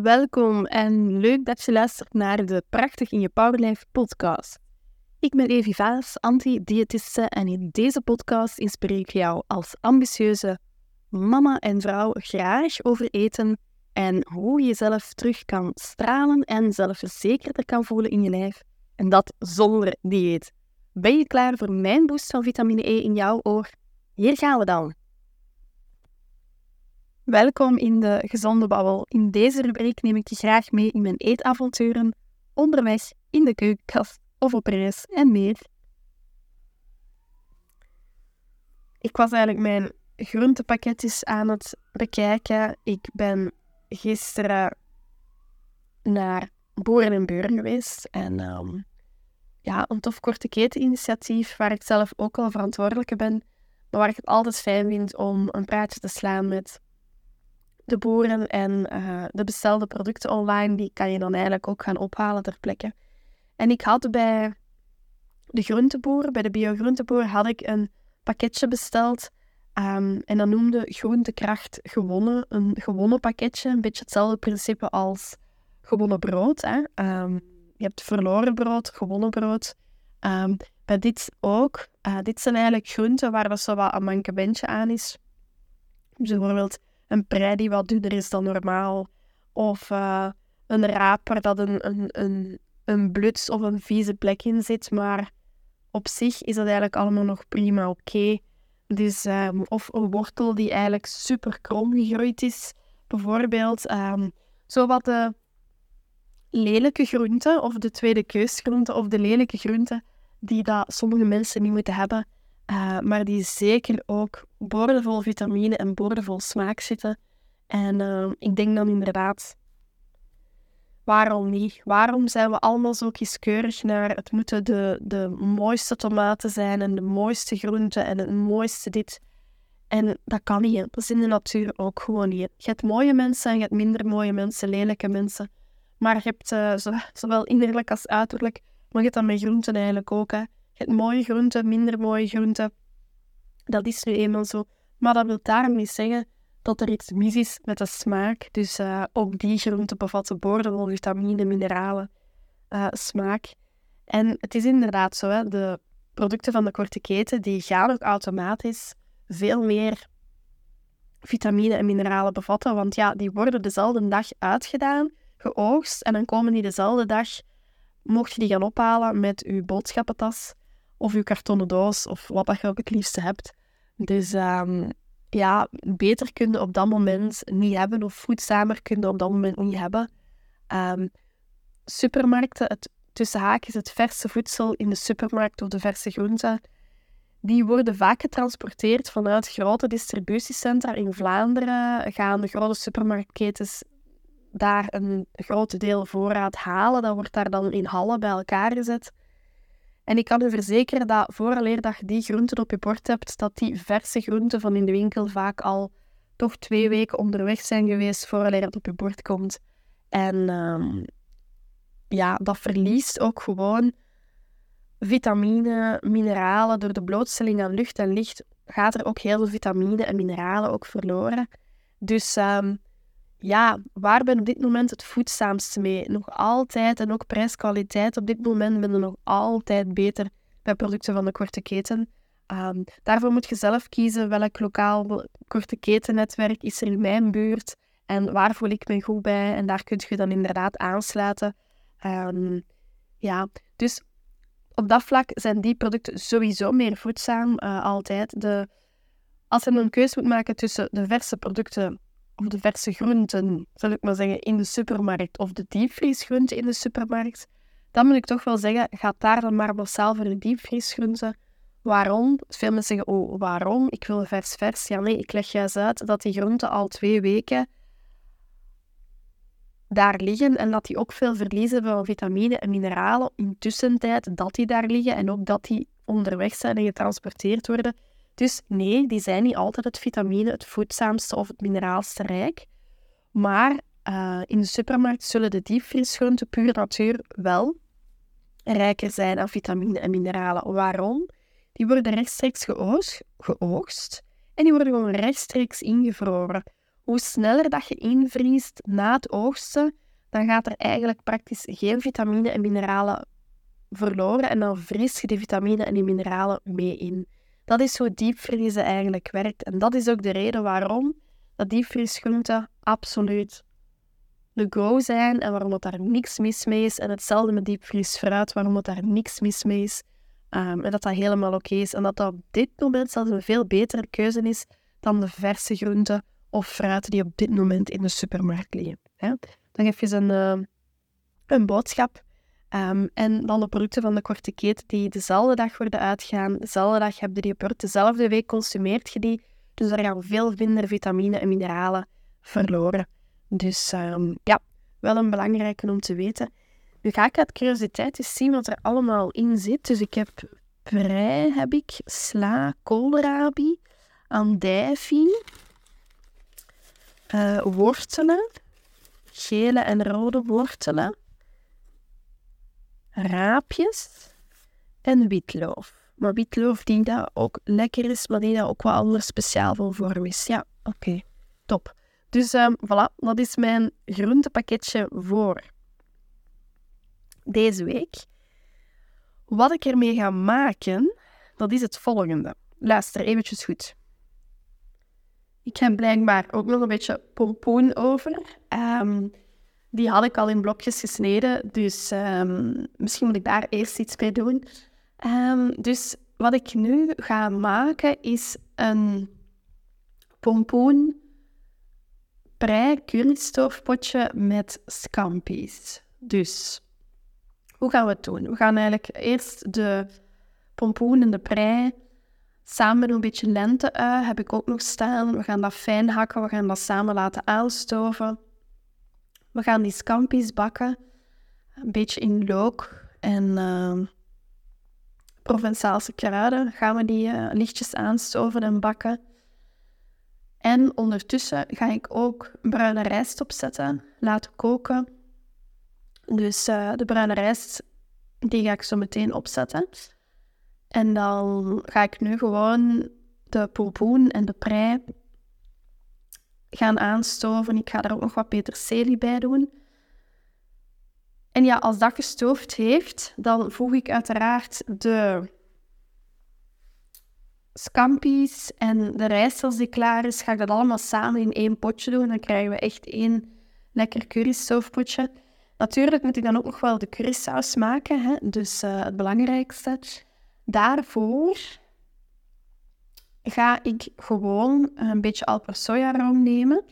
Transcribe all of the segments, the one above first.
Welkom en leuk dat je luistert naar de Prachtig in je Powerlife podcast. Ik ben Evi Vaas, anti-diëtiste en in deze podcast inspireer ik jou als ambitieuze mama en vrouw graag over eten en hoe je jezelf terug kan stralen en zelfverzekerder kan voelen in je lijf. En dat zonder dieet. Ben je klaar voor mijn boost van vitamine E in jouw oor? Hier gaan we dan. Welkom in de Gezonde Babbel. In deze rubriek neem ik je graag mee in mijn eetavonturen, onderweg, in de keukenkast of op reis en meer. Ik was eigenlijk mijn groentepakketjes aan het bekijken. Ik ben gisteren naar Boeren en Beuren geweest. En ehm, ja, een tof korte keteninitiatief waar ik zelf ook al verantwoordelijke ben. Maar waar ik het altijd fijn vind om een praatje te slaan met de boeren en uh, de bestelde producten online, die kan je dan eigenlijk ook gaan ophalen ter plekke. En ik had bij de groenteboer, bij de biogroenteboer, had ik een pakketje besteld. Um, en dat noemde Groentekracht Gewonnen. Een gewonnen pakketje, een beetje hetzelfde principe als gewonnen brood. Hè? Um, je hebt verloren brood, gewonnen brood. Um, bij dit ook. Uh, dit zijn eigenlijk groenten waar er zo wat een mankementje aan is. Dus bijvoorbeeld een prei die wat dunner is dan normaal. Of uh, een raper dat een, een, een, een bluts of een vieze plek in zit. Maar op zich is dat eigenlijk allemaal nog prima oké. Dus, um, of een wortel die eigenlijk super krom gegroeid is. Bijvoorbeeld um, zo wat de lelijke groenten of de tweede keusgroenten of de lelijke groenten die dat sommige mensen niet moeten hebben. Uh, maar die zeker ook boordevol vitamine en boordevol smaak zitten. En uh, ik denk dan inderdaad, waarom niet? Waarom zijn we allemaal zo kieskeurig naar het moeten de, de mooiste tomaten zijn en de mooiste groenten en het mooiste dit? En dat kan niet. Dat is in de natuur ook gewoon niet. Je hebt mooie mensen en je hebt minder mooie mensen, lelijke mensen. Maar je hebt uh, zowel innerlijk als uiterlijk, maar je hebt dat met groenten eigenlijk ook. Hè mooie groenten, minder mooie groenten. Dat is nu eenmaal zo. Maar dat wil daarom niet zeggen dat er iets mis is met de smaak. Dus uh, ook die groenten bevatten boordevol vitamine, mineralen, uh, smaak. En het is inderdaad zo, hè, de producten van de korte keten die gaan ook automatisch veel meer vitamine en mineralen bevatten. Want ja, die worden dezelfde dag uitgedaan, geoogst. En dan komen die dezelfde dag, mocht je die gaan ophalen met je boodschappentas of je kartonnen doos of wat je ook het liefste hebt. Dus um, ja, beter kun je op dat moment niet hebben of voedzamer kun je op dat moment niet hebben. Um, supermarkten, het, tussen haakjes het verse voedsel in de supermarkt of de verse groenten, die worden vaak getransporteerd vanuit grote distributiecentra in Vlaanderen. Gaan de grote supermarktketens daar een groot deel voorraad halen. Dat wordt daar dan in hallen bij elkaar gezet. En ik kan u verzekeren dat vooraleer dat je die groenten op je bord hebt, dat die verse groenten van in de winkel vaak al toch twee weken onderweg zijn geweest vooraleer het op je bord komt. En um, ja, dat verliest ook gewoon vitamine, mineralen. Door de blootstelling aan lucht en licht gaat er ook heel veel vitamine en mineralen ook verloren. Dus um, ja, waar ben op dit moment het voedzaamste mee? Nog altijd, en ook prijskwaliteit, op dit moment ben je nog altijd beter bij producten van de korte keten. Um, daarvoor moet je zelf kiezen welk lokaal korte ketennetwerk is er in mijn buurt en waar voel ik me goed bij. En daar kun je dan inderdaad aansluiten. Um, ja, dus op dat vlak zijn die producten sowieso meer voedzaam, uh, altijd. De, als je een keuze moet maken tussen de verse producten of de verse groenten, zal ik maar zeggen, in de supermarkt of de diepvriesgroenten in de supermarkt, dan moet ik toch wel zeggen, ga daar dan maar massaal voor de diepvriesgroenten. Waarom? Veel mensen zeggen, oh, waarom? Ik wil vers vers. Ja, nee, ik leg juist uit dat die groenten al twee weken daar liggen en dat die ook veel verliezen van vitamine en mineralen in tussentijd dat die daar liggen en ook dat die onderweg zijn en getransporteerd worden. Dus nee, die zijn niet altijd het vitamine, het voedzaamste of het mineraalste rijk. Maar uh, in de supermarkt zullen de diepvriesgroenten puur natuur wel rijker zijn aan vitamine en mineralen. Waarom? Die worden rechtstreeks geoogst, geoogst en die worden gewoon rechtstreeks ingevroren. hoe sneller dat je invriest na het oogsten, dan gaat er eigenlijk praktisch geen vitamine en mineralen verloren en dan vries je die vitamine en die mineralen mee in. Dat is hoe diepvriezen eigenlijk werkt. En dat is ook de reden waarom dat diepvriesgroenten absoluut de go zijn en waarom dat daar niks mis mee is. En hetzelfde met diepvriesfruit, waarom dat daar niks mis mee is. Um, en dat dat helemaal oké is. En dat dat op dit moment zelfs een veel betere keuze is dan de verse groenten of fruiten die op dit moment in de supermarkt liggen. Hè? Dan geef je ze een, uh, een boodschap. Um, en dan de producten van de korte keten die dezelfde dag worden uitgaan, dezelfde dag heb je die dezelfde week consumeert je die. Dus daar gaan veel minder vitamine en mineralen verloren. Dus um, ja, wel een belangrijke om te weten. Nu ga ik uit curiositeit eens zien wat er allemaal in zit. Dus ik heb prei, heb ik, sla, koolrabi, andijvie, uh, wortelen, gele en rode wortelen, raapjes en witloof. Maar witloof die dat ook lekker is, maar die dat ook wat anders speciaal van vorm is. Ja, oké, top. Dus um, voilà, dat is mijn groentepakketje voor deze week. Wat ik ermee ga maken, dat is het volgende. Luister eventjes goed. Ik heb blijkbaar ook nog een beetje pompoen over. Um, die had ik al in blokjes gesneden, dus um, misschien moet ik daar eerst iets mee doen. Um, dus wat ik nu ga maken is een pompoen prei currystoofpotje met scampi's. Dus hoe gaan we het doen? We gaan eigenlijk eerst de pompoen en de prei samen met een beetje lente heb ik ook nog staan. We gaan dat fijn hakken, we gaan dat samen laten aanstoven. We gaan die scampi's bakken, een beetje in look en uh, Provençaalse kruiden. Gaan we die uh, lichtjes aanstoven en bakken. En ondertussen ga ik ook bruine rijst opzetten, laten koken. Dus uh, de bruine rijst, die ga ik zo meteen opzetten. En dan ga ik nu gewoon de pompoen en de prei gaan aanstoven. Ik ga daar ook nog wat peterselie bij doen. En ja, als dat gestoofd heeft, dan voeg ik uiteraard de scampi's en de rijst als die klaar is, ga ik dat allemaal samen in één potje doen. Dan krijgen we echt één lekker currystoofpotje. Natuurlijk moet ik dan ook nog wel de currysaus maken, hè? dus uh, het belangrijkste. Daarvoor ga ik gewoon een beetje alper sojaroom nemen.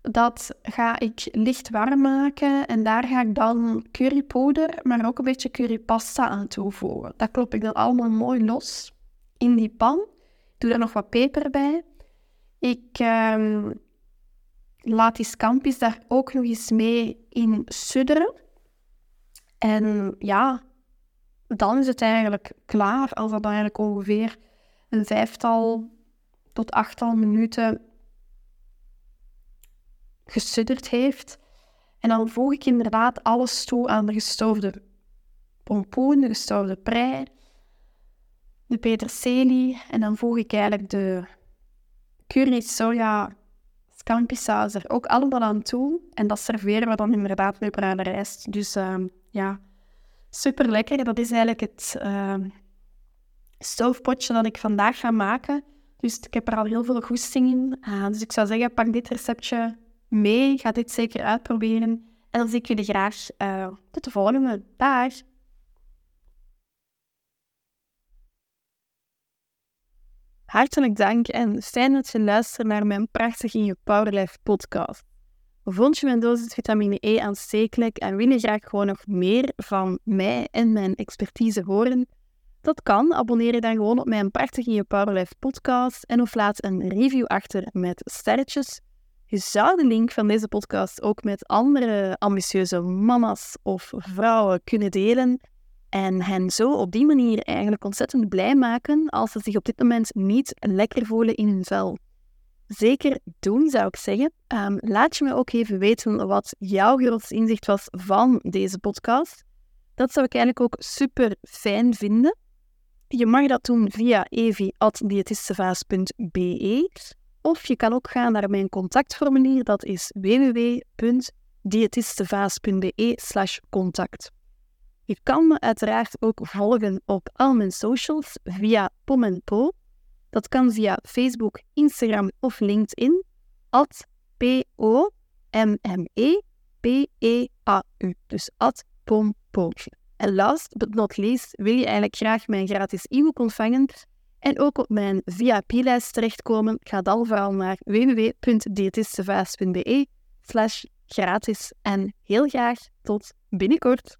Dat ga ik licht warm maken en daar ga ik dan currypoeder, maar ook een beetje currypasta aan toevoegen. Dat klop ik dan allemaal mooi los in die pan. Doe er nog wat peper bij. Ik ehm, laat die scampi's daar ook nog eens mee in sudderen. En ja, dan is het eigenlijk klaar als dat eigenlijk ongeveer een vijftal tot achttal minuten gesudderd heeft. En dan voeg ik inderdaad alles toe aan de gestoofde pompoen, de gestoofde prei, de peterselie. En dan voeg ik eigenlijk de curry soja scampi saus er ook allemaal aan toe. En dat serveren we dan inderdaad met bruine rijst. Dus uh, ja, super lekker. Dat is eigenlijk het uh, stoofpotje dat ik vandaag ga maken. Dus ik heb er al heel veel goesting in. Uh, dus ik zou zeggen, pak dit receptje mee. Ga dit zeker uitproberen. En dan zie ik jullie graag uh, tot de volgende. Dag! Hartelijk dank en fijn dat je luistert naar mijn Prachtig in je Powerlife podcast. Vond je mijn dosis vitamine E aanstekelijk en wil je graag gewoon nog meer van mij en mijn expertise horen? Dat kan. Abonneer je dan gewoon op mijn Prachtig in je Powerlife podcast en of laat een review achter met sterretjes. Je zou de link van deze podcast ook met andere ambitieuze mama's of vrouwen kunnen delen en hen zo op die manier eigenlijk ontzettend blij maken als ze zich op dit moment niet lekker voelen in hun vel. Zeker doen, zou ik zeggen. Um, laat je me ook even weten wat jouw grootste inzicht was van deze podcast. Dat zou ik eigenlijk ook super fijn vinden. Je mag dat doen via evi.diëtistevaas.be Of je kan ook gaan naar mijn contactformulier, dat is www.diëtistevaas.be slash contact. Je kan me uiteraard ook volgen op al mijn socials via Pom Po. Dat kan via Facebook, Instagram of LinkedIn. At P-O-M-M-E-P-E-A-U. Dus at pompo. En last but not least wil je eigenlijk graag mijn gratis e-book ontvangen en ook op mijn VIP-lijst terechtkomen. Ga dan vooral naar www.diëtistevaas.be slash gratis. En heel graag tot binnenkort.